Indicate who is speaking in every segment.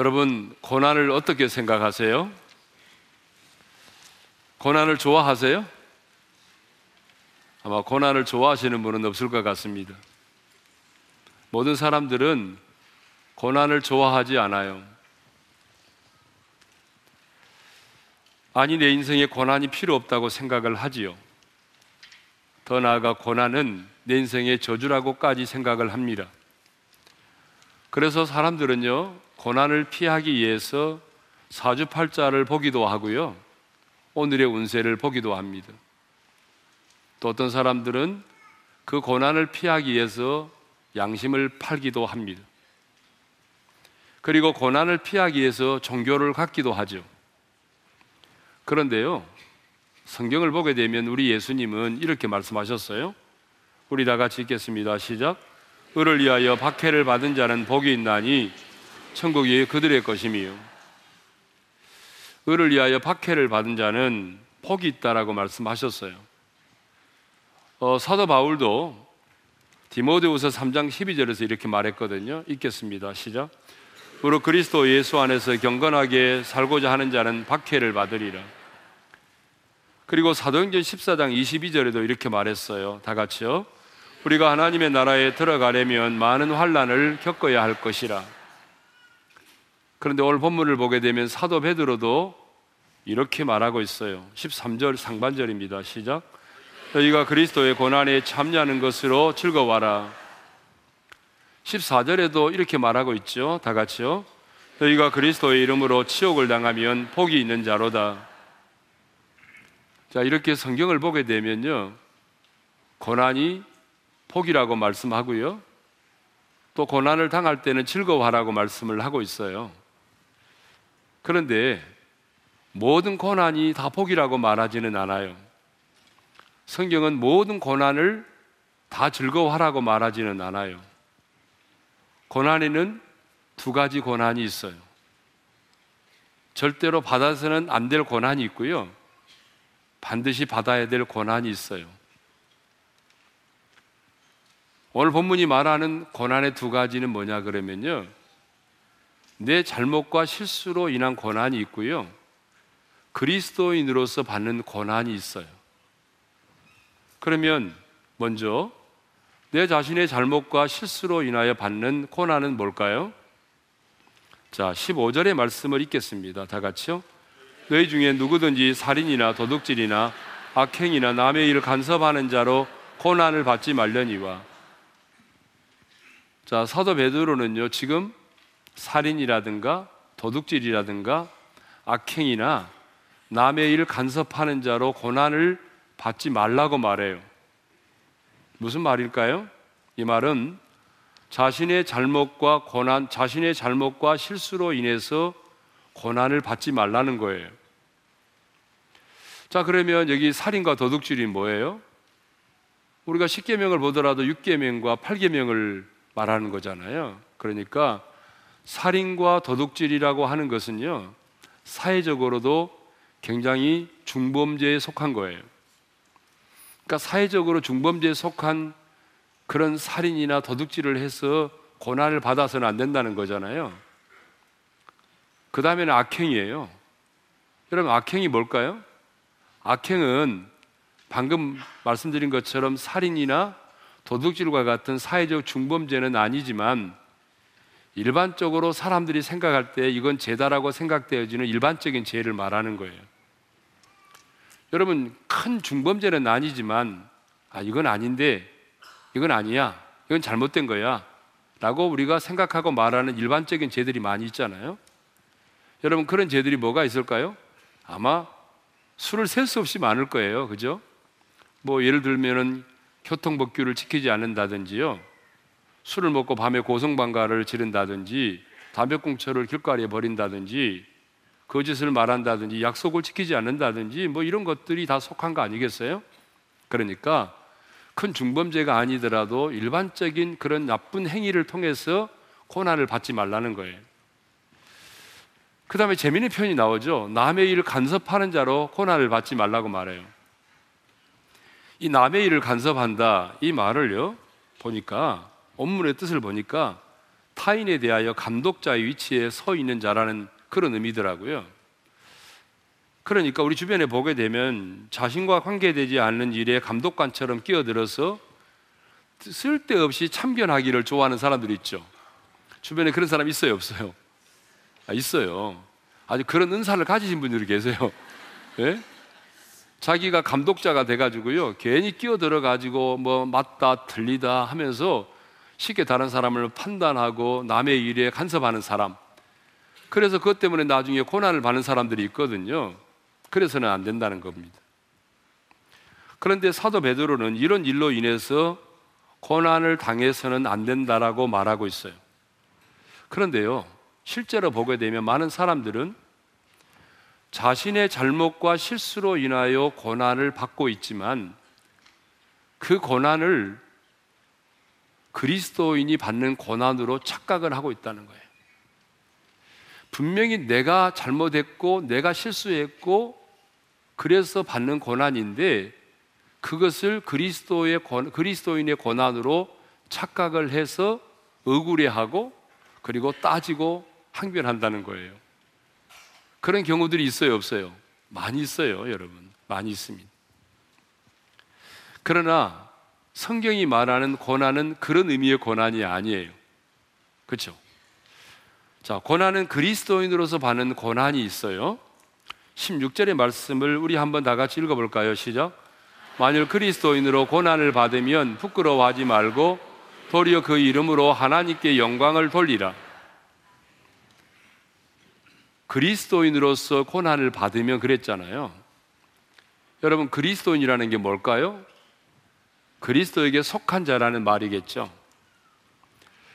Speaker 1: 여러분, 고난을 어떻게 생각하세요? 고난을 좋아하세요? 아마 고난을 좋아하시는 분은 없을 것 같습니다. 모든 사람들은 고난을 좋아하지 않아요. 아니, 내 인생에 고난이 필요 없다고 생각을 하지요. 더 나아가 고난은 내 인생의 저주라고까지 생각을 합니다. 그래서 사람들은요, 고난을 피하기 위해서 사주팔자를 보기도 하고요, 오늘의 운세를 보기도 합니다. 또 어떤 사람들은 그 고난을 피하기 위해서 양심을 팔기도 합니다. 그리고 고난을 피하기 위해서 종교를 갖기도 하죠. 그런데요, 성경을 보게 되면 우리 예수님은 이렇게 말씀하셨어요. 우리 다 같이 읽겠습니다. 시작. 을을 위하여 박해를 받은 자는 복이 있나니 천국이 그들의 것임이요. 을을 위하여 박해를 받은 자는 복이 있다라고 말씀하셨어요. 어, 사도 바울도 디모데후서 3장 12절에서 이렇게 말했거든요. 읽겠습니다. 시작. 무릇 그리스도 예수 안에서 경건하게 살고자 하는 자는 박해를 받으리라. 그리고 사도행전 14장 22절에도 이렇게 말했어요. 다 같이요. 우리가 하나님의 나라에 들어가려면 많은 환란을 겪어야 할 것이라. 그런데 오늘 본문을 보게 되면 사도 베드로도 이렇게 말하고 있어요. 13절 상반절입니다. 시작. 너희가 그리스도의 고난에 참여하는 것으로 즐거워라. 14절에도 이렇게 말하고 있죠. 다 같이요. 너희가 그리스도의 이름으로 치욕을 당하면 복이 있는 자로다. 자, 이렇게 성경을 보게 되면요. 고난이 복이라고 말씀하고요. 또 고난을 당할 때는 즐거워하라고 말씀을 하고 있어요. 그런데 모든 고난이 다 복이라고 말하지는 않아요. 성경은 모든 고난을 다 즐거워하라고 말하지는 않아요. 고난에는 두 가지 고난이 있어요. 절대로 받아서는 안 될 고난이 있고요. 반드시 받아야 될 고난이 있어요. 오늘 본문이 말하는 고난의 두 가지는 뭐냐 그러면요. 내 잘못과 실수로 인한 고난이 있고요. 그리스도인으로서 받는 고난이 있어요. 그러면 먼저 내 자신의 잘못과 실수로 인하여 받는 고난은 뭘까요? 자, 15절의 말씀을 읽겠습니다. 다 같이요. 너희 중에 누구든지 살인이나 도둑질이나 악행이나 남의 일을 간섭하는 자로 고난을 받지 말려니와. 자, 사도 베드로는요, 지금 살인이라든가 도둑질이라든가 악행이나 남의 일 간섭하는 자로 고난을 받지 말라고 말해요. 무슨 말일까요? 이 말은 자신의 잘못과 고난, 자신의 잘못과 실수로 인해서 고난을 받지 말라는 거예요. 자, 그러면 여기 살인과 도둑질이 뭐예요? 우리가 10계명을 보더라도 6계명과 8계명을 말하는 거잖아요. 그러니까 살인과 도둑질이라고 하는 것은요. 사회적으로도 굉장히 중범죄에 속한 거예요. 그러니까 사회적으로 중범죄에 속한 그런 살인이나 도둑질을 해서 고난을 받아서는 안 된다는 거잖아요. 그 다음에는 악행이에요. 여러분, 악행이 뭘까요? 악행은 방금 말씀드린 것처럼 살인이나 도둑질과 같은 사회적 중범죄는 아니지만 일반적으로 사람들이 생각할 때 이건 죄다라고 생각되어지는 일반적인 죄를 말하는 거예요. 여러분, 큰 중범죄는 아니지만, 아, 이건 아닌데, 이건 아니야. 이건 잘못된 거야. 라고 우리가 생각하고 말하는 일반적인 죄들이 많이 있잖아요. 여러분, 그런 죄들이 뭐가 있을까요? 아마 술을 셀수 없이 많을 거예요. 그죠? 뭐, 예를 들면은 교통법규를 지키지 않는다든지요. 술을 먹고 밤에 고성방가를 지른다든지, 담배꽁초를 길거리에 버린다든지, 거짓을 말한다든지, 약속을 지키지 않는다든지, 뭐 이런 것들이 다 속한 거 아니겠어요? 그러니까 큰 중범죄가 아니더라도 일반적인 그런 나쁜 행위를 통해서 고난을 받지 말라는 거예요. 그 다음에 재미있는 표현이 나오죠. 남의 일을 간섭하는 자로 고난을 받지 말라고 말해요. 이 남의 일을 간섭한다 이 말을요 보니까 원문의 뜻을 보니까 타인에 대하여 감독자의 위치에 서 있는 자라는 그런 의미더라고요. 그러니까 우리 주변에 보게 되면 자신과 관계되지 않는 일에 감독관처럼 끼어들어서 쓸데없이 참견하기를 좋아하는 사람들이 있죠. 주변에 그런 사람 있어요, 없어요? 아, 있어요. 아주 그런 은사를 가지신 분들이 계세요. 예? 자기가 감독자가 돼가지고요, 괜히 끼어들어가지고 뭐 맞다, 틀리다 하면서 쉽게 다른 사람을 판단하고 남의 일에 간섭하는 사람. 그래서 그것 때문에 나중에 고난을 받는 사람들이 있거든요. 그래서는 안 된다는 겁니다. 그런데 사도 베드로는 이런 일로 인해서 고난을 당해서는 안 된다라고 말하고 있어요. 그런데요, 실제로 보게 되면 많은 사람들은 자신의 잘못과 실수로 인하여 고난을 받고 있지만 그 고난을 그리스도인이 받는 고난으로 착각을 하고 있다는 거예요. 분명히 내가 잘못했고 내가 실수했고 그래서 받는 고난인데 그것을 그리스도의 그리스도인의 고난으로 착각을 해서 억울해하고 그리고 따지고 항변한다는 거예요. 그런 경우들이 있어요, 없어요? 많이 있어요, 여러분. 많이 있습니다. 그러나 성경이 말하는 고난은 그런 의미의 고난이 아니에요. 그렇죠? 자, 고난은 그리스도인으로서 받는 고난이 있어요. 16절의 말씀을 우리 한번 다 같이 읽어 볼까요? 시작. 만일 그리스도인으로 고난을 받으면 부끄러워하지 말고 도리어 그 이름으로 하나님께 영광을 돌리라. 그리스도인으로서 고난을 받으면 그랬잖아요. 여러분, 그리스도인이라는 게 뭘까요? 그리스도에게 속한 자라는 말이겠죠.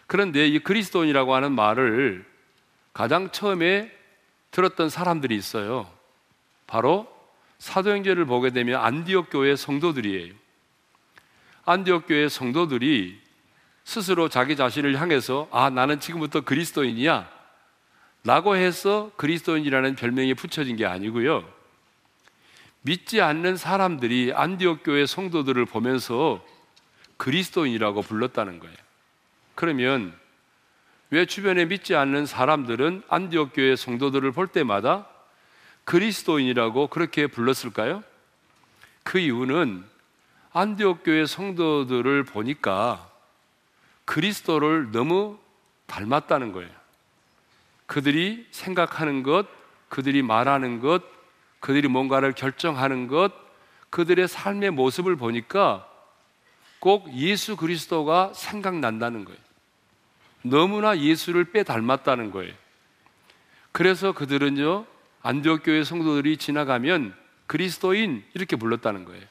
Speaker 1: 그런데 이 그리스도인이라고 하는 말을 가장 처음에 들었던 사람들이 있어요. 바로 사도행전을 보게 되면 안디옥 교회 성도들이에요. 안디옥 교회 성도들이 스스로 자기 자신을 향해서 아 나는 지금부터 그리스도인이야 라고 해서 그리스도인이라는 별명이 붙여진 게 아니고요. 믿지 않는 사람들이 안디옥 교회 성도들을 보면서 그리스도인이라고 불렀다는 거예요. 그러면 왜 주변에 믿지 않는 사람들은 안디옥 교회 성도들을 볼 때마다 그리스도인이라고 그렇게 불렀을까요? 그 이유는 안디옥 교회 성도들을 보니까 그리스도를 너무 닮았다는 거예요. 그들이 생각하는 것, 그들이 말하는 것, 그들이 뭔가를 결정하는 것, 그들의 삶의 모습을 보니까 꼭 예수 그리스도가 생각난다는 거예요. 너무나 예수를 빼 닮았다는 거예요. 그래서 그들은요, 안디옥 교회 성도들이 지나가면 그리스도인 이렇게 불렀다는 거예요.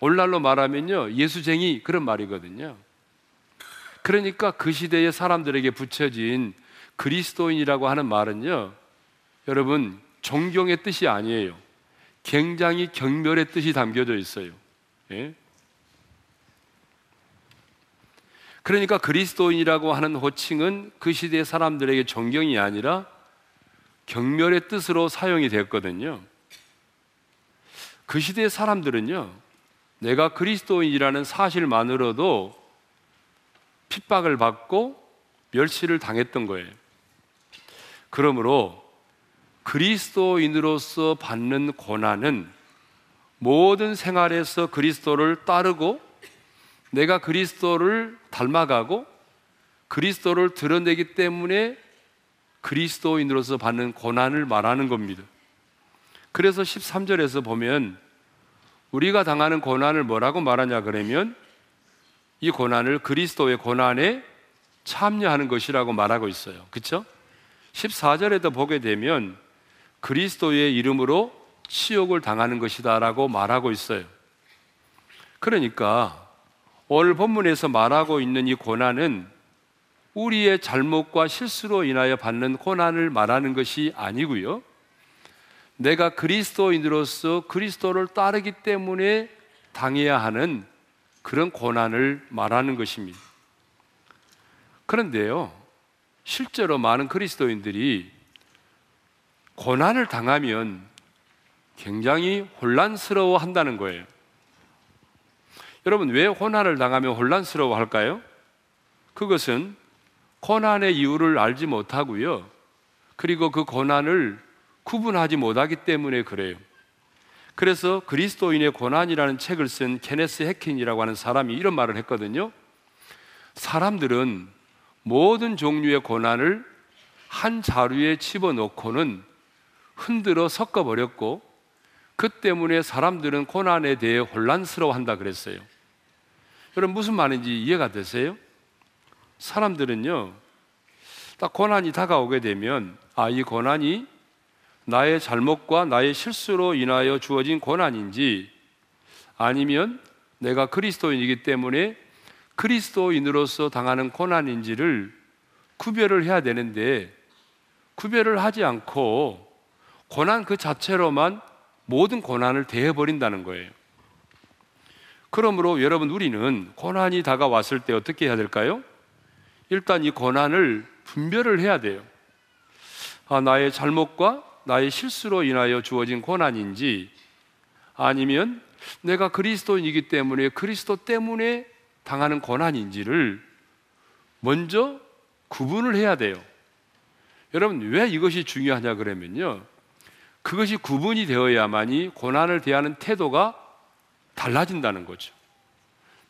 Speaker 1: 오늘날로 말하면요, 예수쟁이 그런 말이거든요. 그러니까 그 시대의 사람들에게 붙여진 그리스도인이라고 하는 말은요, 여러분, 존경의 뜻이 아니에요. 굉장히 경멸의 뜻이 담겨져 있어요. 예? 그러니까 그리스도인이라고 하는 호칭은 그 시대의 사람들에게 존경이 아니라 경멸의 뜻으로 사용이 되었거든요. 그 시대의 사람들은요, 내가 그리스도인이라는 사실만으로도 핍박을 받고 멸시를 당했던 거예요. 그러므로 그리스도인으로서 받는 고난은 모든 생활에서 그리스도를 따르고 내가 그리스도를 닮아가고 그리스도를 드러내기 때문에 그리스도인으로서 받는 고난을 말하는 겁니다. 그래서 13절에서 보면 우리가 당하는 고난을 뭐라고 말하냐 그러면 이 고난을 그리스도의 고난에 참여하는 것이라고 말하고 있어요. 그렇죠? 14절에도 보게 되면 그리스도의 이름으로 치욕을 당하는 것이다라고 말하고 있어요. 그러니까 오늘 본문에서 말하고 있는 이 고난은 우리의 잘못과 실수로 인하여 받는 고난을 말하는 것이 아니고요. 내가 그리스도인으로서 그리스도를 따르기 때문에 당해야 하는 그런 고난을 말하는 것입니다. 그런데요, 실제로 많은 그리스도인들이 고난을 당하면 굉장히 혼란스러워 한다는 거예요. 여러분, 왜 고난을 당하면 혼란스러워 할까요? 그것은 고난의 이유를 알지 못하고요. 그리고 그 고난을 구분하지 못하기 때문에 그래요. 그래서 그리스도인의 고난이라는 책을 쓴 케네스 해킨이라고 하는 사람이 이런 말을 했거든요. 사람들은 모든 종류의 고난을 한 자루에 집어넣고는 흔들어 섞어버렸고 그 때문에 사람들은 고난에 대해 혼란스러워한다 그랬어요. 여러분 무슨 말인지 이해가 되세요? 사람들은요, 딱 고난이 다가오게 되면 아, 이 고난이 나의 잘못과 나의 실수로 인하여 주어진 고난인지 아니면 내가 그리스도인이기 때문에 그리스도인으로서 당하는 고난인지를 구별을 해야 되는데 구별을 하지 않고 고난 그 자체로만 모든 고난을 대해버린다는 거예요. 그러므로 여러분 우리는 고난이 다가왔을 때 어떻게 해야 될까요? 일단 이 고난을 분별을 해야 돼요. 아, 나의 잘못과 나의 실수로 인하여 주어진 고난인지 아니면 내가 그리스도인이기 때문에 그리스도 때문에 당하는 고난인지를 먼저 구분을 해야 돼요. 여러분, 왜 이것이 중요하냐 그러면요. 그것이 구분이 되어야만이 고난을 대하는 태도가 달라진다는 거죠.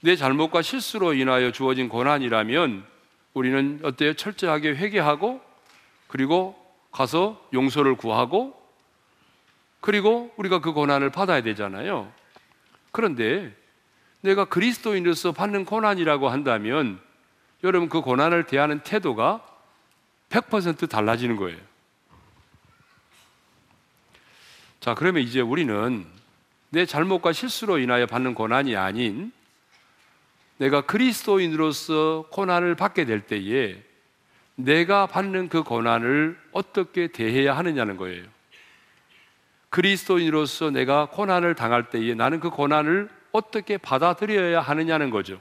Speaker 1: 내 잘못과 실수로 인하여 주어진 고난이라면 우리는 어때요? 철저하게 회개하고 그리고 가서 용서를 구하고 그리고 우리가 그 고난을 받아야 되잖아요. 그런데 내가 그리스도인으로서 받는 고난이라고 한다면 여러분 그 고난을 대하는 태도가 100% 달라지는 거예요. 자, 그러면 이제 우리는 내 잘못과 실수로 인하여 받는 고난이 아닌 내가 그리스도인으로서 고난을 받게 될 때에 내가 받는 그 고난을 어떻게 대해야 하느냐는 거예요. 그리스도인으로서 내가 고난을 당할 때에 나는 그 고난을 어떻게 받아들여야 하느냐는 거죠.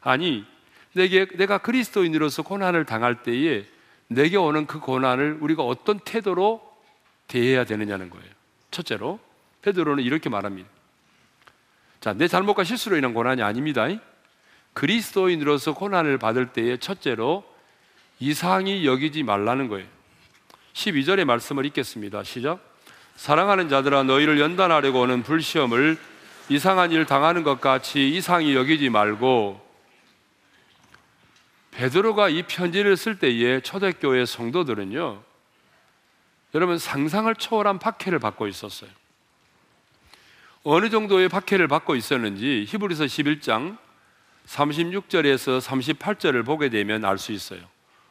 Speaker 1: 아니, 내게, 내가 그리스도인으로서 고난을 당할 때에 내게 오는 그 고난을 우리가 어떤 태도로 대해야 되느냐는 거예요. 첫째로, 베드로는 이렇게 말합니다. 자, 내 잘못과 실수로 인한 고난이 아닙니다. 그리스도인으로서 고난을 받을 때에 첫째로 이상히 여기지 말라는 거예요. 12절의 말씀을 읽겠습니다. 시작. 사랑하는 자들아 너희를 연단하려고 오는 불시험을 이상한 일 당하는 것 같이 이상히 여기지 말고 베드로가 이 편지를 쓸 때에 초대교회 성도들은요. 여러분 상상을 초월한 박해를 받고 있었어요. 어느 정도의 박해를 받고 있었는지 히브리서 11장 36절에서 38절을 보게 되면 알 수 있어요.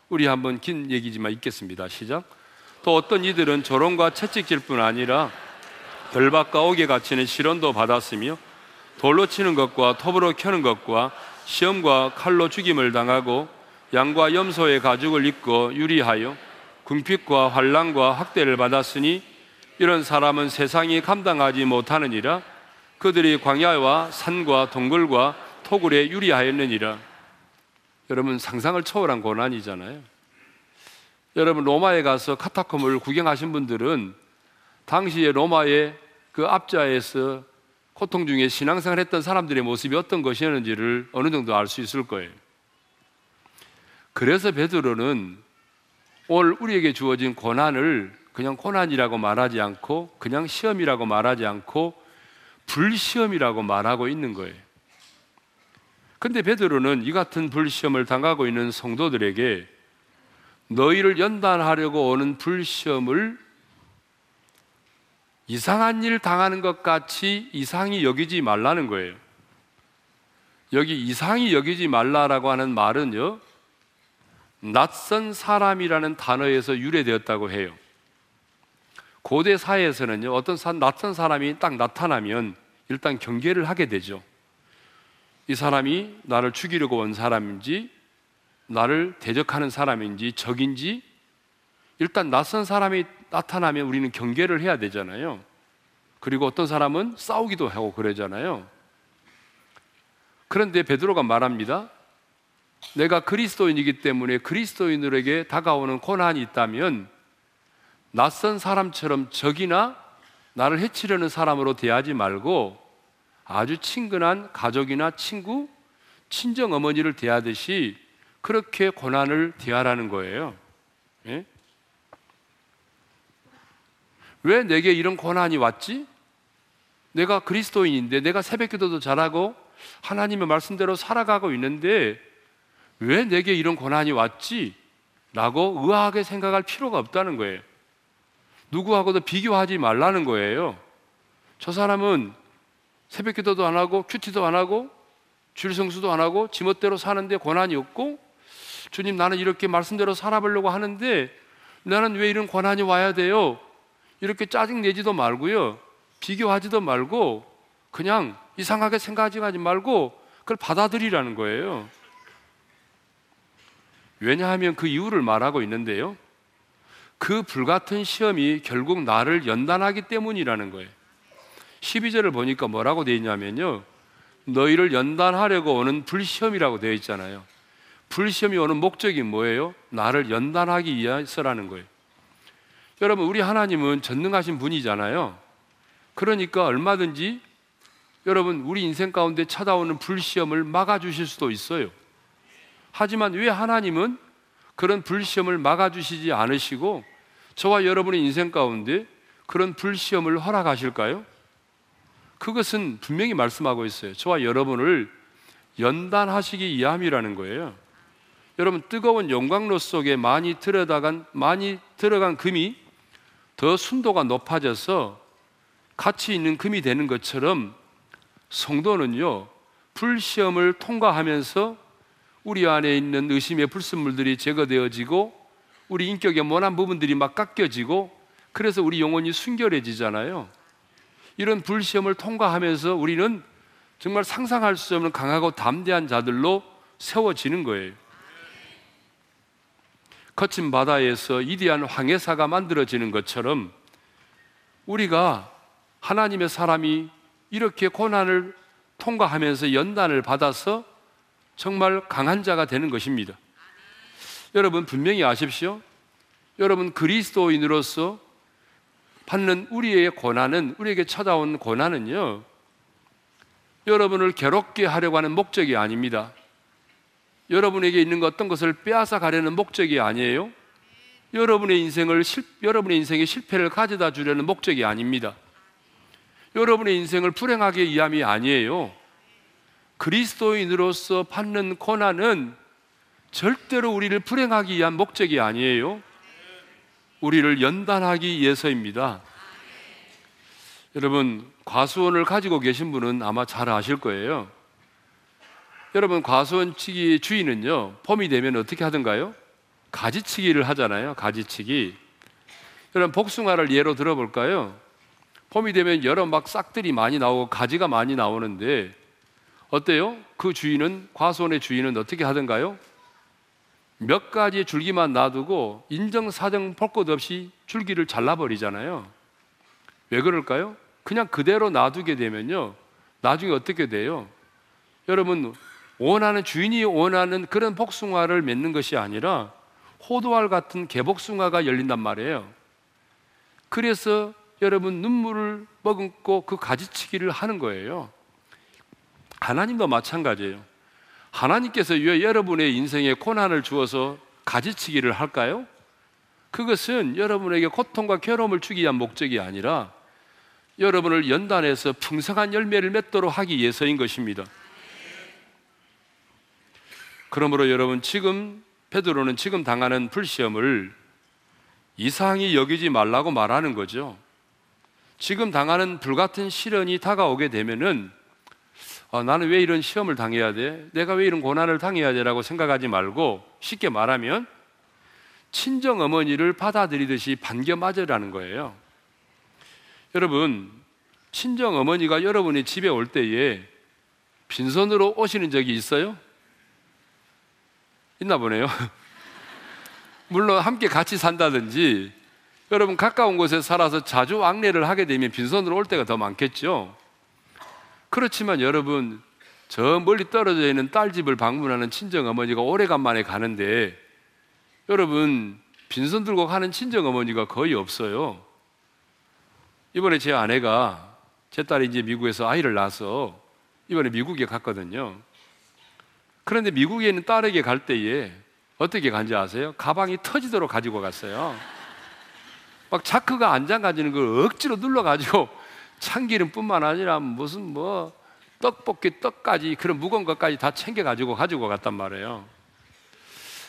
Speaker 1: 우리 한번 긴 얘기지만 읽겠습니다. 시작. 또 어떤 이들은 조롱과 채찍질 뿐 아니라 결박과 옥에 갇히는 시련도 받았으며 돌로 치는 것과 톱으로 켜는 것과 시험과 칼로 죽임을 당하고 양과 염소의 가죽을 입고 유리하여 궁핍과 환란과 학대를 받았으니 이런 사람은 세상이 감당하지 못하느니라 그들이 광야와 산과 동굴과 토굴에 유리하였느니라 여러분 상상을 초월한 고난이잖아요. 여러분 로마에 가서 카타콤을 구경하신 분들은 당시에 로마의 그 앞자에서 고통 중에 신앙생활 했던 사람들의 모습이 어떤 것이었는지를 어느 정도 알 수 있을 거예요. 그래서 베드로는 오늘 우리에게 주어진 고난을 그냥 고난이라고 말하지 않고 그냥 시험이라고 말하지 않고 불시험이라고 말하고 있는 거예요. 근데 베드로는 이 같은 불시험을 당하고 있는 성도들에게 너희를 연단하려고 오는 불시험을 이상한 일 당하는 것 같이 이상히 여기지 말라는 거예요. 여기 이상히 여기지 말라라고 하는 말은요, 낯선 사람이라는 단어에서 유래되었다고 해요. 고대 사회에서는요, 어떤 낯선 사람이 딱 나타나면 일단 경계를 하게 되죠. 이 사람이 나를 죽이려고 온 사람인지 나를 대적하는 사람인지 적인지 일단 낯선 사람이 나타나면 우리는 경계를 해야 되잖아요. 그리고 어떤 사람은 싸우기도 하고 그러잖아요. 그런데 베드로가 말합니다. 내가 그리스도인이기 때문에 그리스도인들에게 다가오는 고난이 있다면 낯선 사람처럼 적이나 나를 해치려는 사람으로 대하지 말고 아주 친근한 가족이나 친구, 친정 어머니를 대하듯이 그렇게 고난을 대하라는 거예요. 예? 왜 내게 이런 고난이 왔지? 내가 그리스도인인데 내가 새벽 기도도 잘하고 하나님의 말씀대로 살아가고 있는데 왜 내게 이런 고난이 왔지? 라고 의아하게 생각할 필요가 없다는 거예요. 누구하고도 비교하지 말라는 거예요. 저 사람은 새벽 기도도 안 하고 큐티도 안 하고 줄성수도 안 하고 지멋대로 사는데 고난이 없고 주님 나는 이렇게 말씀대로 살아보려고 하는데 나는 왜 이런 고난이 와야 돼요? 이렇게 짜증 내지도 말고요. 비교하지도 말고 그냥 이상하게 생각하지 말고 그걸 받아들이라는 거예요. 왜냐하면 그 이유를 말하고 있는데요. 그 불같은 시험이 결국 나를 연단하기 때문이라는 거예요. 12절을 보니까 뭐라고 되어 있냐면요. 너희를 연단하려고 오는 불시험이라고 되어 있잖아요. 불시험이 오는 목적이 뭐예요? 나를 연단하기 위해서라는 거예요. 여러분, 우리 하나님은 전능하신 분이잖아요. 그러니까 얼마든지 여러분, 우리 인생 가운데 찾아오는 불시험을 막아주실 수도 있어요. 하지만 왜 하나님은 그런 불시험을 막아주시지 않으시고 저와 여러분의 인생 가운데 그런 불시험을 허락하실까요? 그것은 분명히 말씀하고 있어요. 저와 여러분을 연단하시기 위함이라는 거예요. 여러분 뜨거운 용광로 속에 많이 들어간 많이 들어간 금이 더 순도가 높아져서 가치 있는 금이 되는 것처럼 성도는요 불시험을 통과하면서 우리 안에 있는 의심의 불순물들이 제거되어지고 우리 인격의 모난 부분들이 막 깎여지고 그래서 우리 영혼이 순결해지잖아요. 이런 불시험을 통과하면서 우리는 정말 상상할 수 없는 강하고 담대한 자들로 세워지는 거예요. 거친 바다에서 이디한 황해사가 만들어지는 것처럼 우리가 하나님의 사람이 이렇게 고난을 통과하면서 연단을 받아서 정말 강한 자가 되는 것입니다. 여러분 분명히 아십시오. 여러분 그리스도인으로서 받는 우리의 고난은 우리에게 찾아온 고난은요. 여러분을 괴롭게 하려고 하는 목적이 아닙니다. 여러분에게 있는 어떤 것을 빼앗아 가려는 목적이 아니에요. 여러분의 인생을 실, 여러분의 인생의 실패를 가져다 주려는 목적이 아닙니다. 여러분의 인생을 불행하게 위함이 아니에요. 그리스도인으로서 받는 고난은 절대로 우리를 불행하기 위한 목적이 아니에요. 우리를 연단하기 위해서입니다. 여러분, 과수원을 가지고 계신 분은 아마 잘 아실 거예요. 여러분, 과수원치기 주인은요, 봄이 되면 어떻게 하던가요? 가지치기를 하잖아요. 가지치기. 여러분, 복숭아를 예로 들어볼까요? 봄이 되면 여러 막 싹들이 많이 나오고 가지가 많이 나오는데 어때요? 그 주인은 과수원의 주인은 어떻게 하던가요? 몇 가지 줄기만 놔두고 인정사정 볼것 없이 줄기를 잘라버리잖아요. 왜 그럴까요? 그냥 그대로 놔두게 되면요. 나중에 어떻게 돼요? 여러분, 원하는, 주인이 원하는 그런 복숭아를 맺는 것이 아니라 호두알 같은 개복숭아가 열린단 말이에요. 그래서 여러분 눈물을 머금고 그 가지치기를 하는 거예요. 하나님도 마찬가지예요. 하나님께서 왜 여러분의 인생에 고난을 주어서 가지치기를 할까요? 그것은 여러분에게 고통과 괴로움을 주기 위한 목적이 아니라 여러분을 연단해서 풍성한 열매를 맺도록 하기 위해서인 것입니다. 그러므로 여러분 지금 베드로는 지금 당하는 불시험을 이상히 여기지 말라고 말하는 거죠. 지금 당하는 불같은 시련이 다가오게 되면은 어, 나는 왜 이런 시험을 당해야 돼? 내가 왜 이런 고난을 당해야 돼 라고 생각하지 말고 쉽게 말하면 친정 어머니를 받아들이듯이 반겨 맞으라는 거예요. 여러분, 친정 어머니가 여러분이 집에 올 때에 빈손으로 오시는 적이 있어요? 있나 보네요. 물론 함께 같이 산다든지 여러분 가까운 곳에 살아서 자주 왕래를 하게 되면 빈손으로 올 때가 더 많겠죠. 그렇지만 여러분 저 멀리 떨어져 있는 딸 집을 방문하는 친정 어머니가 오래간만에 가는데 여러분 빈손 들고 가는 친정 어머니가 거의 없어요. 이번에 제 아내가 제 딸이 이제 미국에서 아이를 낳아서 이번에 미국에 갔거든요. 그런데 미국에 있는 딸에게 갈 때에 어떻게 간지 아세요? 가방이 터지도록 가지고 갔어요. 막 자크가 안 잠가지는 걸 억지로 눌러가지고 참기름뿐만 아니라 무슨 뭐 떡볶이 떡까지 그런 무거운 것까지 다 챙겨 가지고 가지고 갔단 말이에요.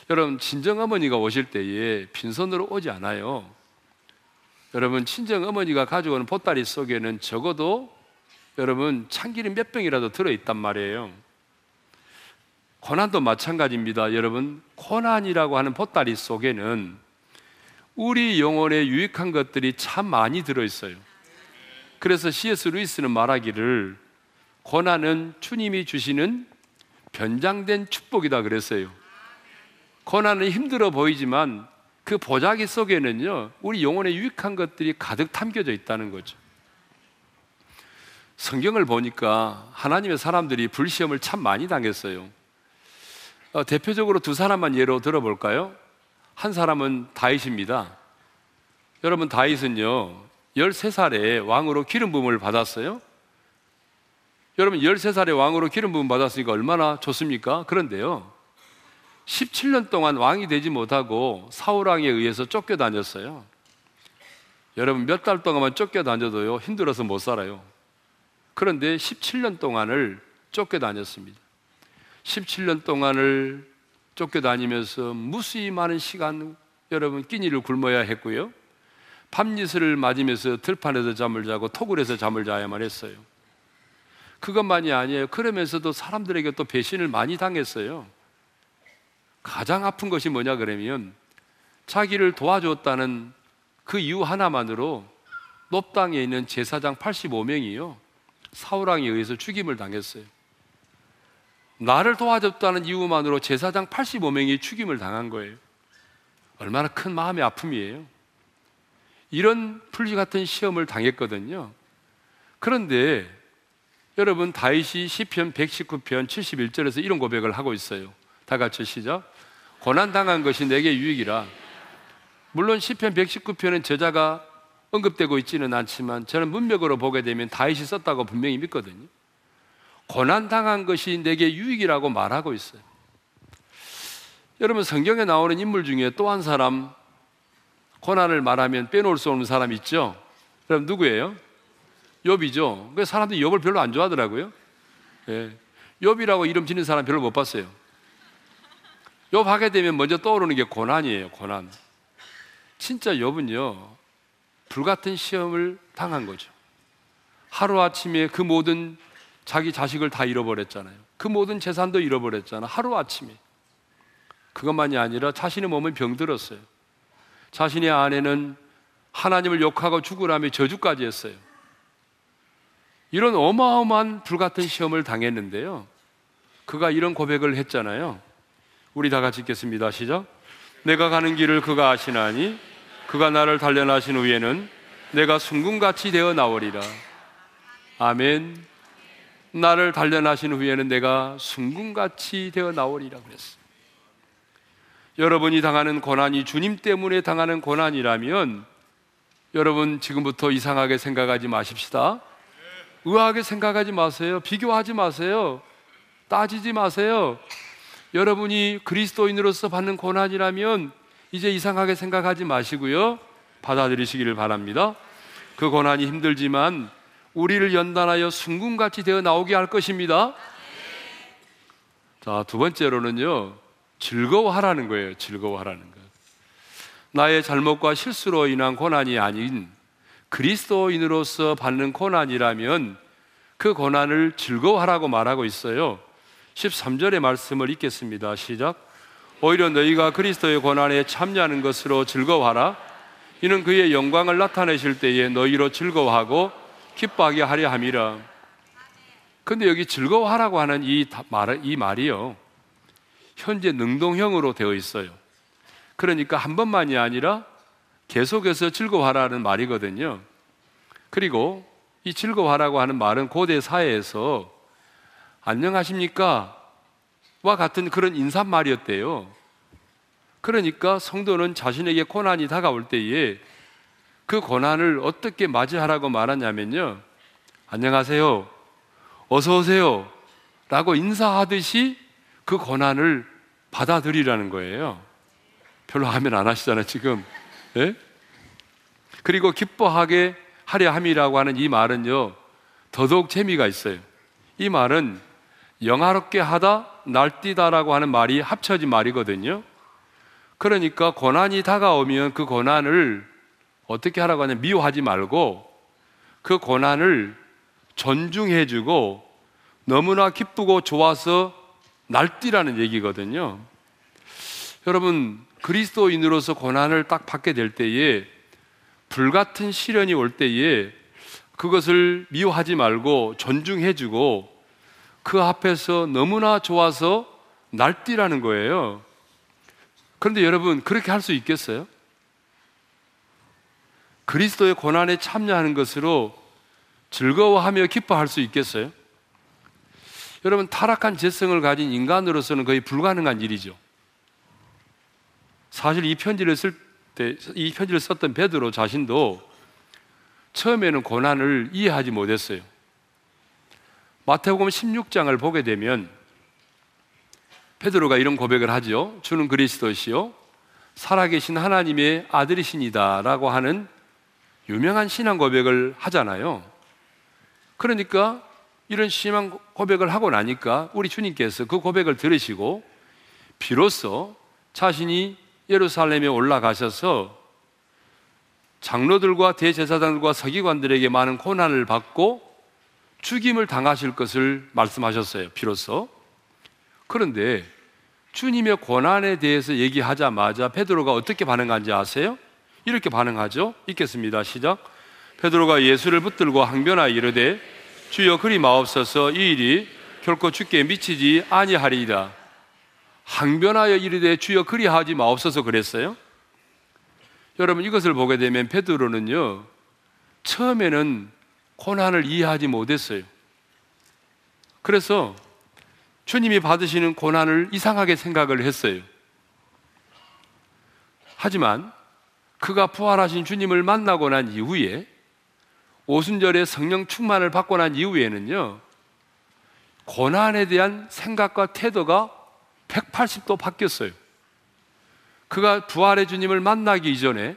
Speaker 1: 여러분 친정 어머니가 오실 때에 빈손으로 오지 않아요. 여러분 친정 어머니가 가지고 오는 보따리 속에는 적어도 여러분 참기름 몇 병이라도 들어 있단 말이에요. 고난도 마찬가지입니다. 여러분 고난이라고 하는 보따리 속에는 우리 영혼에 유익한 것들이 참 많이 들어 있어요. 그래서 C.S. 루이스는 말하기를 고난은 주님이 주시는 변장된 축복이다 그랬어요. 고난은 힘들어 보이지만 그 보자기 속에는요, 우리 영혼에 유익한 것들이 가득 담겨져 있다는 거죠. 성경을 보니까 하나님의 사람들이 불시험을 참 많이 당했어요. 어, 대표적으로 두 사람만 예로 들어볼까요? 한 사람은 다윗입니다. 여러분, 다윗은요, 13살에 왕으로 기름 부음을 받았어요. 여러분, 13살에 왕으로 기름 부음 받았으니까 얼마나 좋습니까? 그런데요, 17년 동안 왕이 되지 못하고 사울 왕에 의해서 쫓겨 다녔어요. 여러분 몇 달 동안만 쫓겨 다녀도요 힘들어서 못 살아요. 그런데 17년 동안을 쫓겨 다녔습니다. 17년 동안을 쫓겨 다니면서 무수히 많은 시간 여러분 끼니를 굶어야 했고요. 밤이슬을 맞으면서 들판에서 잠을 자고 토굴에서 잠을 자야만 했어요. 그것만이 아니에요. 그러면서도 사람들에게 또 배신을 많이 당했어요. 가장 아픈 것이 뭐냐 그러면 자기를 도와줬다는 그 이유 하나만으로 높당에 있는 제사장 85명이요. 사울왕에 의해서 죽임을 당했어요. 나를 도와줬다는 이유만으로 제사장 85명이 죽임을 당한 거예요. 얼마나 큰 마음의 아픔이에요. 이런 풀리 같은 시험을 당했거든요. 그런데 여러분 다윗이 시편 119편 71절에서 이런 고백을 하고 있어요. 다 같이 시작. 고난 당한 것이 내게 유익이라. 물론 시편 119편은 저자가 언급되고 있지는 않지만 저는 문맥으로 보게 되면 다윗이 썼다고 분명히 믿거든요. 고난 당한 것이 내게 유익이라고 말하고 있어요. 여러분 성경에 나오는 인물 중에 또 한 사람 고난을 말하면 빼놓을 수 없는 사람 있죠. 그럼 누구예요? 욥이죠. 그 사람들이 욥을 별로 안 좋아하더라고요. 예. 욥이라고 이름 짓는 사람 별로 못 봤어요. 욥 하게 되면 먼저 떠오르는 게 고난이에요. 고난. 진짜 욥은요 불같은 시험을 당한 거죠. 하루 아침에 그 모든 자기 자식을 다 잃어버렸잖아요. 그 모든 재산도 잃어버렸잖아. 하루 아침에. 그것만이 아니라 자신의 몸은 병들었어요. 자신의 아내는 하나님을 욕하고 죽으라며 저주까지 했어요. 이런 어마어마한 불같은 시험을 당했는데요. 그가 이런 고백을 했잖아요. 우리 다 같이 읽겠습니다. 시작. 내가 가는 길을 그가 아시나니 그가 나를 단련하신 후에는 내가 순금같이 되어 나오리라. 아멘. 나를 단련하신 후에는 내가 순금같이 되어 나오리라 그랬어. 여러분이 당하는 고난이 주님 때문에 당하는 고난이라면 여러분 지금부터 이상하게 생각하지 마십시다. 의아하게 생각하지 마세요. 비교하지 마세요. 따지지 마세요. 여러분이 그리스도인으로서 받는 고난이라면 이제 이상하게 생각하지 마시고요. 받아들이시기를 바랍니다. 그 고난이 힘들지만 우리를 연단하여 순금같이 되어 나오게 할 것입니다. 자, 두 번째로는요. 즐거워하라는 거예요. 즐거워하라는 것. 나의 잘못과 실수로 인한 고난이 아닌 그리스도인으로서 받는 고난이라면 그 고난을 즐거워하라고 말하고 있어요. 13절의 말씀을 읽겠습니다. 시작. 오히려 너희가 그리스도의 고난에 참여하는 것으로 즐거워하라. 이는 그의 영광을 나타내실 때에 너희로 즐거워하고 기뻐하게 하려 함이라. 근데 여기 즐거워하라고 하는 이, 말, 이 말이요. 현재 능동형으로 되어 있어요. 그러니까 한 번만이 아니라 계속해서 즐거워하라는 말이거든요. 그리고 이 즐거워하라고 하는 말은 고대 사회에서 안녕하십니까? 와 같은 그런 인사말이었대요. 그러니까 성도는 자신에게 고난이 다가올 때에 그 고난을 어떻게 맞이하라고 말하냐면요. 안녕하세요. 어서 오세요. 라고 인사하듯이 그 고난을 받아들이라는 거예요. 별로 하면 안 하시잖아요, 지금. 예? 그리고 기뻐하게 하려 함이라고 하는 이 말은요, 더더욱 재미가 있어요. 이 말은 영화롭게 하다, 날뛰다라고 하는 말이 합쳐진 말이거든요. 그러니까 고난이 다가오면 그 고난을 어떻게 하라고 하냐 미워하지 말고 그 고난을 존중해주고 너무나 기쁘고 좋아서 날뛰라는 얘기거든요. 여러분, 그리스도인으로서 고난을 딱 받게 될 때에 불같은 시련이 올 때에 그것을 미워하지 말고 존중해주고 그 앞에서 너무나 좋아서 날뛰라는 거예요. 그런데 여러분, 그렇게 할 수 있겠어요? 그리스도의 고난에 참여하는 것으로 즐거워하며 기뻐할 수 있겠어요? 여러분, 타락한 재성을 가진 인간으로서는 거의 불가능한 일이죠. 사실 이 편지를 쓸 때, 이 편지를 썼던 베드로 자신도 처음에는 고난을 이해하지 못했어요. 마태복음 16장을 보게 되면 베드로가 이런 고백을 하죠. 주는 그리스도시요 살아계신 하나님의 아들이시니다라고 하는 유명한 신앙 고백을 하잖아요. 그러니까 이런 신앙 고백을 하고 나니까 우리 주님께서 그 고백을 들으시고 비로소 자신이 예루살렘에 올라가셔서 장로들과 대제사장들과 서기관들에게 많은 고난을 받고 죽임을 당하실 것을 말씀하셨어요. 비로소. 그런데 주님의 고난에 대해서 얘기하자마자 베드로가 어떻게 반응한지 아세요? 이렇게 반응하죠. 읽겠습니다. 시작. 베드로가 예수를 붙들고 항변하여 이르되 주여 그리 마옵소서 이 일이 결코 죽게 미치지 아니하리이다. 항변하여 이르되 주여 그리 하지 마옵소서 그랬어요. 여러분 이것을 보게 되면 베드로는요 처음에는 고난을 이해하지 못했어요. 그래서 주님이 받으시는 고난을 이상하게 생각을 했어요. 하지만 그가 부활하신 주님을 만나고 난 이후에 오순절에 성령 충만을 받고 난 이후에는요, 고난에 대한 생각과 태도가 180도 바뀌었어요. 그가 부활의 주님을 만나기 이전에,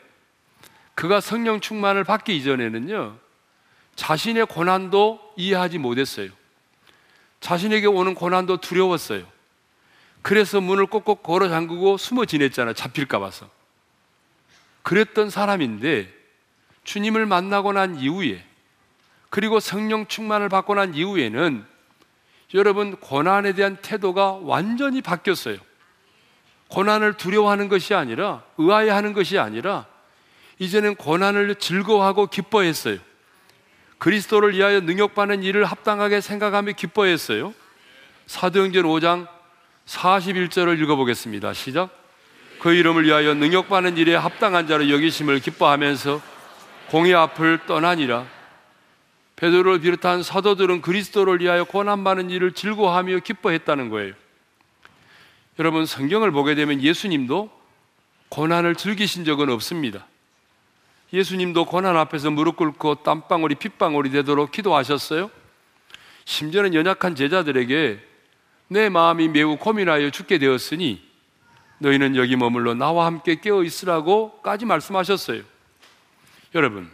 Speaker 1: 그가 성령 충만을 받기 이전에는요, 자신의 고난도 이해하지 못했어요. 자신에게 오는 고난도 두려웠어요. 그래서 문을 꼭꼭 걸어 잠그고 숨어 지냈잖아요. 잡힐까 봐서. 그랬던 사람인데 주님을 만나고 난 이후에 그리고 성령 충만을 받고 난 이후에는 여러분 고난에 대한 태도가 완전히 바뀌었어요. 고난을 두려워하는 것이 아니라 의아해하는 것이 아니라 이제는 고난을 즐거워하고 기뻐했어요. 그리스도를 위하여 능력받는 일을 합당하게 생각하며 기뻐했어요. 사도행전 5장 41절을 읽어보겠습니다. 시작. 그 이름을 위하여 능력받는 일에 합당한 자로 여기심을 기뻐하면서 공의 앞을 떠나니라. 베드로를 비롯한 사도들은 그리스도를 위하여 고난받는 일을 즐거워하며 기뻐했다는 거예요. 여러분 성경을 보게 되면 예수님도 고난을 즐기신 적은 없습니다. 예수님도 고난 앞에서 무릎 꿇고 땀방울이 핏방울이 되도록 기도하셨어요. 심지어는 연약한 제자들에게 내 마음이 매우 고민하여 죽게 되었으니 너희는 여기 머물러 나와 함께 깨어 있으라고까지 말씀하셨어요. 여러분,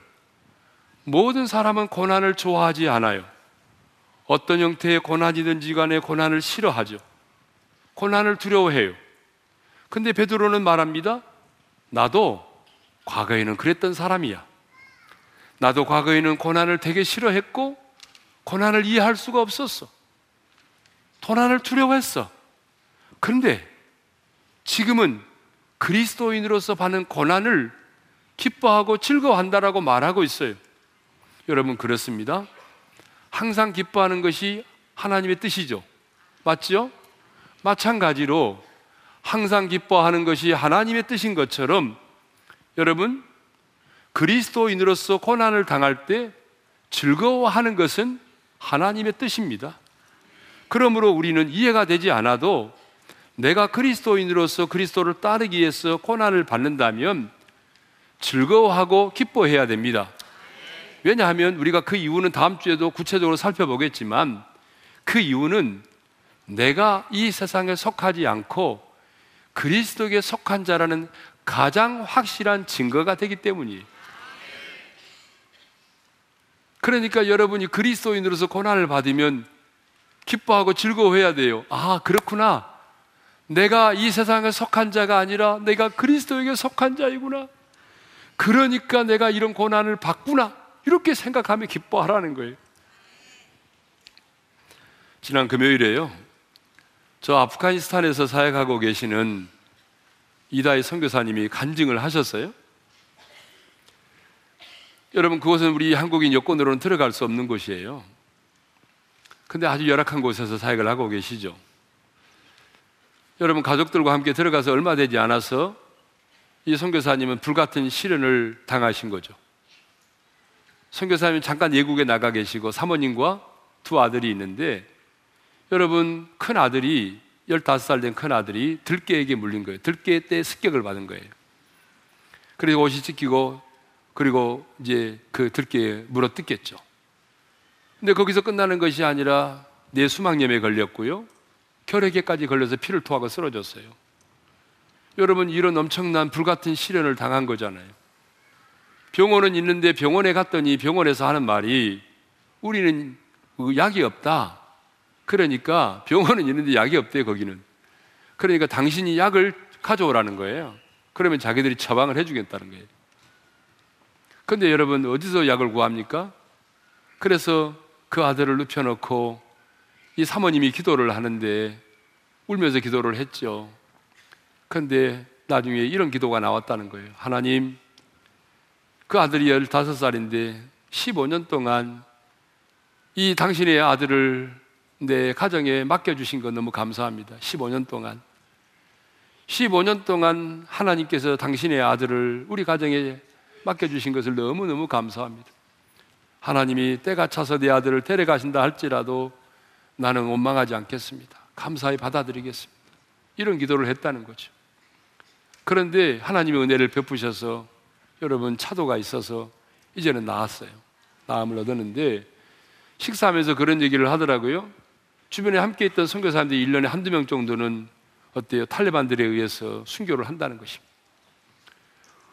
Speaker 1: 모든 사람은 고난을 좋아하지 않아요. 어떤 형태의 고난이든지 간에 고난을 싫어하죠. 고난을 두려워해요. 근데 베드로는 말합니다. 나도 과거에는 그랬던 사람이야. 나도 과거에는 고난을 되게 싫어했고 고난을 이해할 수가 없었어. 고난을 두려워했어. 그런데 지금은 그리스도인으로서 받는 고난을 기뻐하고 즐거워한다라고 말하고 있어요. 여러분 그렇습니다. 항상 기뻐하는 것이 하나님의 뜻이죠. 맞죠? 마찬가지로 항상 기뻐하는 것이 하나님의 뜻인 것처럼 여러분, 그리스도인으로서 고난을 당할 때 즐거워하는 것은 하나님의 뜻입니다. 그러므로 우리는 이해가 되지 않아도 내가 그리스도인으로서 그리스도를 따르기 위해서 고난을 받는다면 즐거워하고 기뻐해야 됩니다. 왜냐하면 우리가 그 이유는 다음 주에도 구체적으로 살펴보겠지만 그 이유는 내가 이 세상에 속하지 않고 그리스도에게 속한 자라는 가장 확실한 증거가 되기 때문이에요. 그러니까 여러분이 그리스도인으로서 고난을 받으면 기뻐하고 즐거워해야 돼요. 아, 그렇구나. 내가 이 세상에 속한 자가 아니라 내가 그리스도에게 속한 자이구나. 그러니까 내가 이런 고난을 받구나. 이렇게 생각하며 기뻐하라는 거예요. 지난 금요일에요. 저 아프가니스탄에서 사역하고 계시는 이다희 선교사님이 간증을 하셨어요. 여러분 그곳은 우리 한국인 여권으로는 들어갈 수 없는 곳이에요. 근데 아주 열악한 곳에서 사역을 하고 계시죠. 여러분 가족들과 함께 들어가서 얼마 되지 않아서 이 선교사님은 불같은 시련을 당하신 거죠. 선교사님은 잠깐 예국에 나가 계시고 사모님과 두 아들이 있는데 여러분 큰 아들이 15살 된 큰 아들이 들깨에게 물린 거예요. 들깨 때 습격을 받은 거예요. 그리고 옷이 찢기고 그리고 이제 그 들깨에 물어 뜯겠죠. 근데 거기서 끝나는 것이 아니라 내 수막염에 걸렸고요. 혈액에까지 걸려서 피를 토하고 쓰러졌어요. 여러분 이런 엄청난 불같은 시련을 당한 거잖아요. 병원은 있는데 병원에 갔더니 병원에서 하는 말이 우리는 그 약이 없다. 그러니까 병원은 있는데 약이 없대요, 거기는. 그러니까 당신이 약을 가져오라는 거예요. 그러면 자기들이 처방을 해주겠다는 거예요. 근데 여러분, 어디서 약을 구합니까? 그래서 그 아들을 눕혀놓고 이 사모님이 기도를 하는데 울면서 기도를 했죠. 근데 나중에 이런 기도가 나왔다는 거예요. 하나님, 그 아들이 15살인데 15년 동안 이 당신의 아들을 내 가정에 맡겨주신 것 너무 감사합니다. 15년 동안. 15년 동안 하나님께서 당신의 아들을 우리 가정에 맡겨주신 것을 너무너무 감사합니다. 하나님이 때가 차서 내 아들을 데려가신다 할지라도 나는 원망하지 않겠습니다. 감사히 받아들이겠습니다. 이런 기도를 했다는 거죠. 그런데 하나님의 은혜를 베푸셔서 여러분 차도가 있어서 이제는 나았어요. 나음을 얻었는데 식사하면서 그런 얘기를 하더라고요. 주변에 함께 있던 선교사님들이 1년에 한두 명 정도는 어때요? 탈레반들에 의해서 순교를 한다는 것입니다.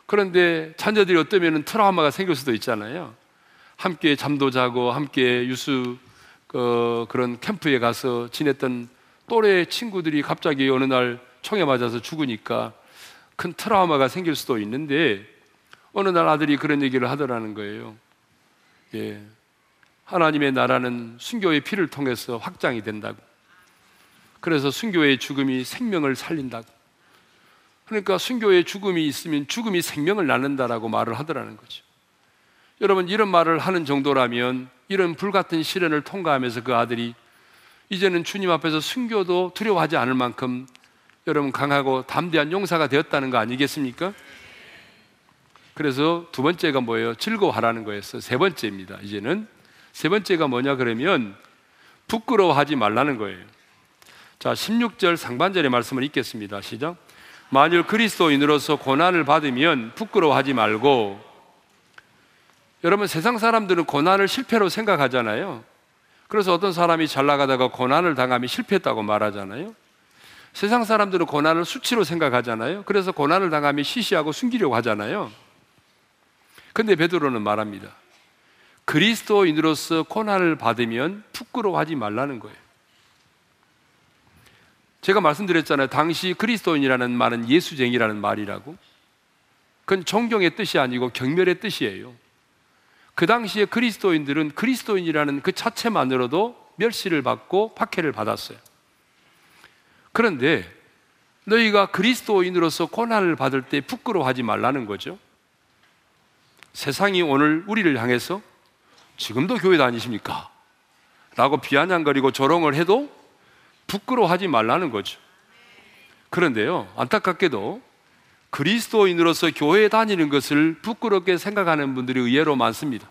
Speaker 1: 그런데 자녀들이 어쩌면 트라우마가 생길 수도 있잖아요. 함께 잠도 자고 함께 유수 어, 그런 캠프에 가서 지냈던 또래 친구들이 갑자기 어느 날 총에 맞아서 죽으니까 큰 트라우마가 생길 수도 있는데 어느 날 아들이 그런 얘기를 하더라는 거예요. 예. 하나님의 나라는 순교의 피를 통해서 확장이 된다고. 그래서 순교의 죽음이 생명을 살린다고. 그러니까 순교의 죽음이 있으면 죽음이 생명을 낳는다라고 말을 하더라는 거죠. 여러분 이런 말을 하는 정도라면 이런 불같은 시련을 통과하면서 그 아들이 이제는 주님 앞에서 순교도 두려워하지 않을 만큼 여러분 강하고 담대한 용사가 되었다는 거 아니겠습니까? 그래서 두 번째가 뭐예요? 즐거워하라는 거였어. 세 번째입니다. 이제는 세 번째가 뭐냐 그러면 부끄러워하지 말라는 거예요. 자, 16절 상반절의 말씀을 읽겠습니다. 시작. 만일 그리스도인으로서 고난을 받으면 부끄러워하지 말고 여러분 세상 사람들은 고난을 실패로 생각하잖아요. 그래서 어떤 사람이 잘 나가다가 고난을 당하면 실패했다고 말하잖아요. 세상 사람들은 고난을 수치로 생각하잖아요. 그래서 고난을 당하면 시시하고 숨기려고 하잖아요. 근데 베드로는 말합니다. 그리스도인으로서 고난을 받으면 부끄러워하지 말라는 거예요. 제가 말씀드렸잖아요. 당시 그리스도인이라는 말은 예수쟁이라는 말이라고. 그건 존경의 뜻이 아니고 경멸의 뜻이에요. 그 당시에 그리스도인들은 그리스도인이라는 그 자체만으로도 멸시를 받고 박해를 받았어요. 그런데 너희가 그리스도인으로서 고난을 받을 때 부끄러워하지 말라는 거죠. 세상이 오늘 우리를 향해서 지금도 교회 다니십니까? 라고 비아냥거리고 조롱을 해도 부끄러워하지 말라는 거죠. 그런데요, 안타깝게도 그리스도인으로서 교회에 다니는 것을 부끄럽게 생각하는 분들이 의외로 많습니다.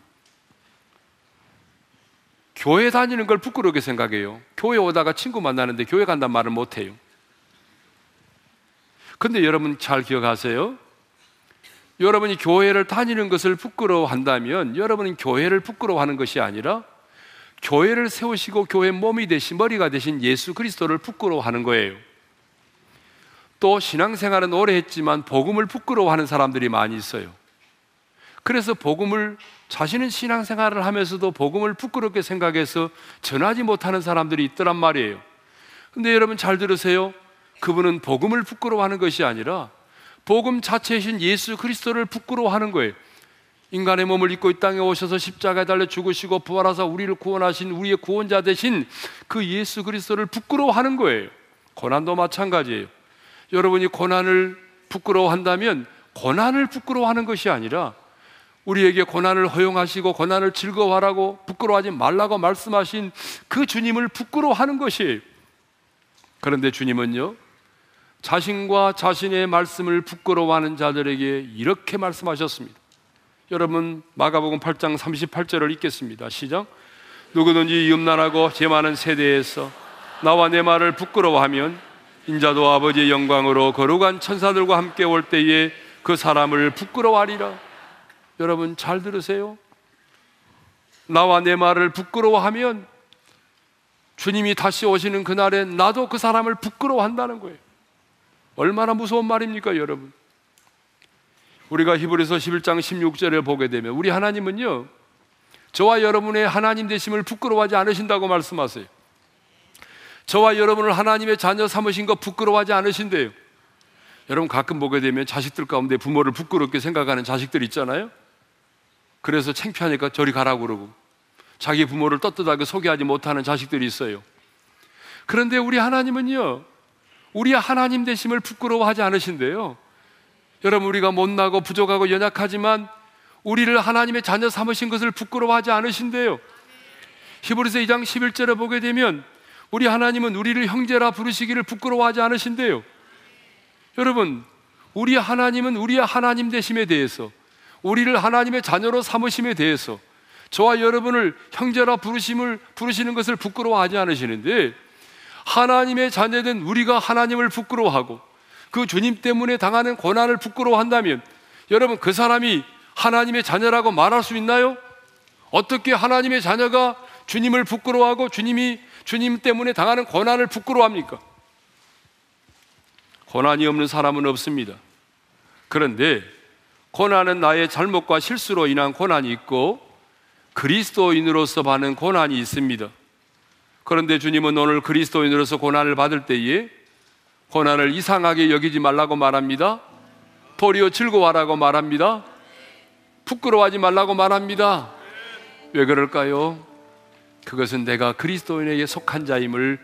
Speaker 1: 교회 다니는 걸 부끄럽게 생각해요. 교회 오다가 친구 만나는데 교회 간단 말을 못 해요. 근데 여러분 잘 기억하세요. 여러분이 교회를 다니는 것을 부끄러워한다면 여러분은 교회를 부끄러워하는 것이 아니라 교회를 세우시고 교회 몸이 되신 머리가 되신 예수 그리스도를 부끄러워하는 거예요. 또 신앙생활은 오래 했지만 복음을 부끄러워하는 사람들이 많이 있어요. 그래서 복음을 자신은 신앙생활을 하면서도 복음을 부끄럽게 생각해서 전하지 못하는 사람들이 있더란 말이에요. 근데 여러분 잘 들으세요. 그분은 복음을 부끄러워하는 것이 아니라 복음 자체이신 예수 그리스도를 부끄러워하는 거예요. 인간의 몸을 입고 이 땅에 오셔서 십자가에 달려 죽으시고 부활하사 우리를 구원하신 우리의 구원자 되신 그 예수 그리스도를 부끄러워하는 거예요. 고난도 마찬가지예요. 여러분이 고난을 부끄러워한다면 고난을 부끄러워하는 것이 아니라 우리에게 고난을 허용하시고 고난을 즐거워하라고 부끄러워하지 말라고 말씀하신 그 주님을 부끄러워하는 것이에요. 그런데 주님은요, 자신과 자신의 말씀을 부끄러워하는 자들에게 이렇게 말씀하셨습니다. 여러분, 마가복음 8장 38절을 읽겠습니다. 시작. 누구든지 음란하고 제 많은 세대에서 나와 내 말을 부끄러워하면 인자도 아버지의 영광으로 거룩한 천사들과 함께 올 때에 그 사람을 부끄러워하리라. 여러분 잘 들으세요. 나와 내 말을 부끄러워하면 주님이 다시 오시는 그날에 나도 그 사람을 부끄러워한다는 거예요. 얼마나 무서운 말입니까, 여러분? 우리가 히브리서 11장 16절을 보게 되면 우리 하나님은요. 저와 여러분의 하나님 되심을 부끄러워하지 않으신다고 말씀하세요. 저와 여러분을 하나님의 자녀 삼으신 거 부끄러워하지 않으신대요. 여러분 가끔 보게 되면 자식들 가운데 부모를 부끄럽게 생각하는 자식들 있잖아요. 그래서 창피하니까 저리 가라고 그러고 자기 부모를 떳떳하게 소개하지 못하는 자식들이 있어요. 그런데 우리 하나님은요, 우리 하나님 되심을 부끄러워하지 않으신데요. 여러분, 우리가 못나고 부족하고 연약하지만 우리를 하나님의 자녀 삼으신 것을 부끄러워하지 않으신데요. 히브리서 2장 11절에 보게 되면 우리 하나님은 우리를 형제라 부르시기를 부끄러워하지 않으신데요. 여러분, 우리 하나님은 우리의 하나님 되심에 대해서 우리를 하나님의 자녀로 삼으심에 대해서 저와 여러분을 형제라 부르심을 부르시는 것을 부끄러워하지 않으시는데 하나님의 자녀된 우리가 하나님을 부끄러워하고 그 주님 때문에 당하는 고난을 부끄러워한다면 여러분 그 사람이 하나님의 자녀라고 말할 수 있나요? 어떻게 하나님의 자녀가 주님을 부끄러워하고 주님이 주님 때문에 당하는 고난을 부끄러워합니까? 고난이 없는 사람은 없습니다. 그런데 고난은 나의 잘못과 실수로 인한 고난이 있고 그리스도인으로서 받는 고난이 있습니다. 그런데 주님은 오늘 그리스도인으로서 고난을 받을 때에 고난을 이상하게 여기지 말라고 말합니다. 도리어 즐거워하라고 말합니다. 부끄러워하지 말라고 말합니다. 왜 그럴까요? 그것은 내가 그리스도인에게 속한 자임을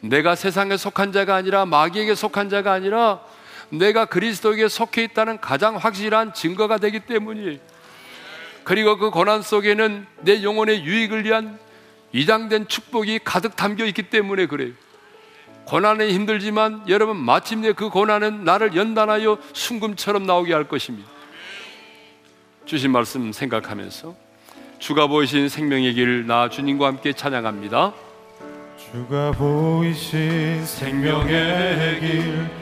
Speaker 1: 내가 세상에 속한 자가 아니라 마귀에게 속한 자가 아니라 내가 그리스도에게 속해 있다는 가장 확실한 증거가 되기 때문이에요. 그리고 그 고난 속에는 내 영혼의 유익을 위한 이장된 축복이 가득 담겨 있기 때문에 그래요. 고난은 힘들지만 여러분 마침내 그 고난은 나를 연단하여 순금처럼 나오게 할 것입니다. 주신 말씀 생각하면서 주가 보이신 생명의 길 나 주님과 함께 찬양합니다.
Speaker 2: 주가 보이신 생명의 길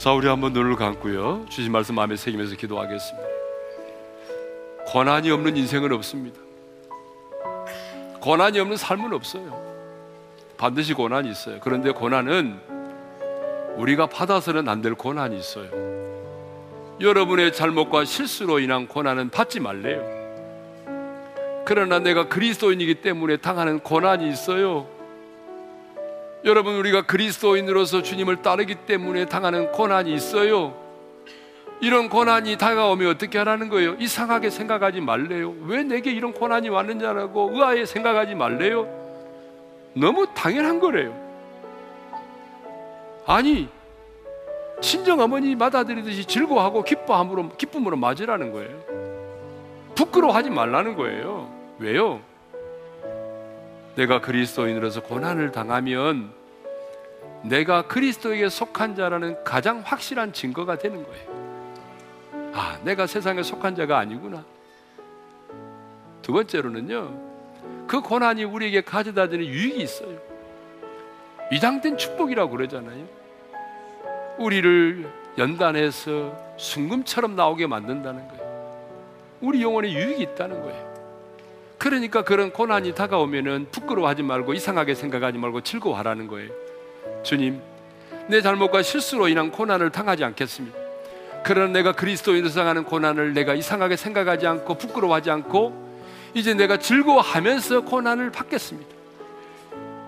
Speaker 1: 자, 우리 한번 눈을 감고요. 주신 말씀 마음에 새기면서 기도하겠습니다. 고난이 없는 인생은 없습니다. 고난이 없는 삶은 없어요. 반드시 고난이 있어요. 그런데 고난은 우리가 받아서는 안될 고난이 있어요. 여러분의 잘못과 실수로 인한 고난은 받지 말래요. 그러나 내가 그리스도인이기 때문에 당하는 고난이 있어요. 여러분 우리가 그리스도인으로서 주님을 따르기 때문에 당하는 고난이 있어요. 이런 고난이 다가오면 어떻게 하라는 거예요? 이상하게 생각하지 말래요. 왜 내게 이런 고난이 왔느냐라고 의아해 생각하지 말래요. 너무 당연한 거래요. 아니 친정 어머니 받아들이듯이 즐거워하고 기뻐함으로 기쁨으로 맞으라는 거예요. 부끄러워하지 말라는 거예요. 왜요? 내가 그리스도인으로서 고난을 당하면 내가 그리스도에게 속한 자라는 가장 확실한 증거가 되는 거예요. 아, 내가 세상에 속한 자가 아니구나. 두 번째로는요, 그 고난이 우리에게 가져다 주는 유익이 있어요. 위장된 축복이라고 그러잖아요. 우리를 연단해서 순금처럼 나오게 만든다는 거예요. 우리 영혼에 유익이 있다는 거예요. 그러니까 그런 고난이 다가오면은 부끄러워하지 말고 이상하게 생각하지 말고 즐거워하라는 거예요. 주님, 내 잘못과 실수로 인한 고난을 당하지 않겠습니다. 그러나 내가 그리스도인으로 당하는 고난을 내가 이상하게 생각하지 않고 부끄러워하지 않고 이제 내가 즐거워하면서 고난을 받겠습니다.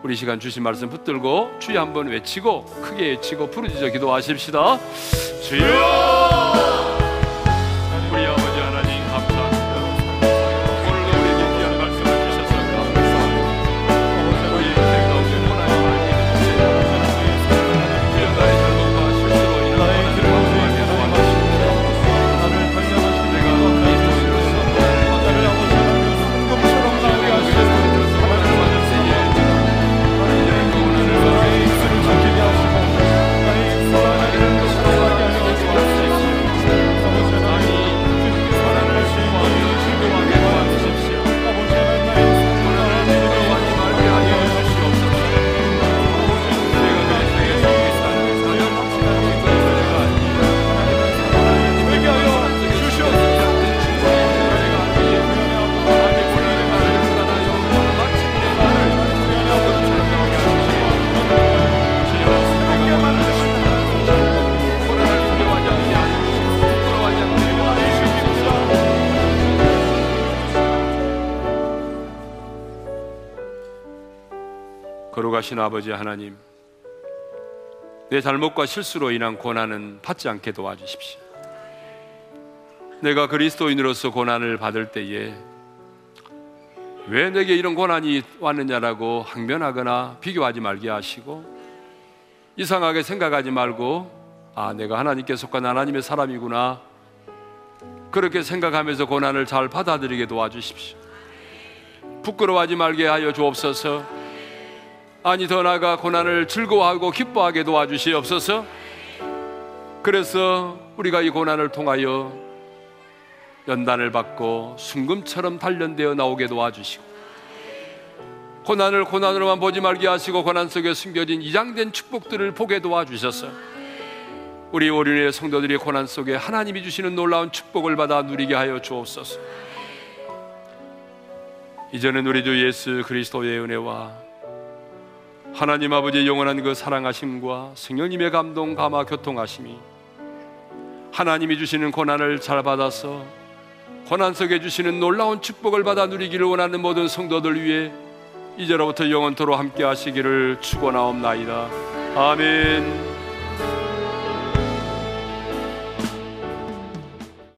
Speaker 1: 우리 시간 주신 말씀 붙들고 주여 한번 외치고 크게 외치고 부르짖어 기도하십시다. 주여! 거룩하신 아버지 하나님, 내 잘못과 실수로 인한 고난은 받지 않게 도와주십시오. 내가 그리스도인으로서 고난을 받을 때에 왜 내게 이런 고난이 왔느냐라고 항변하거나 비교하지 말게 하시고 이상하게 생각하지 말고 아 내가 하나님께 속한 하나님의 사람이구나 그렇게 생각하면서 고난을 잘 받아들이게 도와주십시오. 부끄러워하지 말게 하여 주옵소서. 아니 더 나아가 고난을 즐거워하고 기뻐하게 도와주시옵소서. 그래서 우리가 이 고난을 통하여 연단을 받고 순금처럼 단련되어 나오게 도와주시고 고난을 고난으로만 보지 말게 하시고 고난 속에 숨겨진 이장된 축복들을 보게 도와주셔서 우리 오륜의 성도들이 고난 속에 하나님이 주시는 놀라운 축복을 받아 누리게 하여 주옵소서. 이제는 우리 주 예수 그리스도의 은혜와 하나님 아버지의 영원한 그 사랑하심과 성령님의 감동 감화 교통하심이 하나님이 주시는 고난을 잘 받아서 고난 속에 주시는 놀라운 축복을 받아 누리기를 원하는 모든 성도들 위해 이제로부터 영원토로 함께 하시기를 축원하옵나이다. 아멘.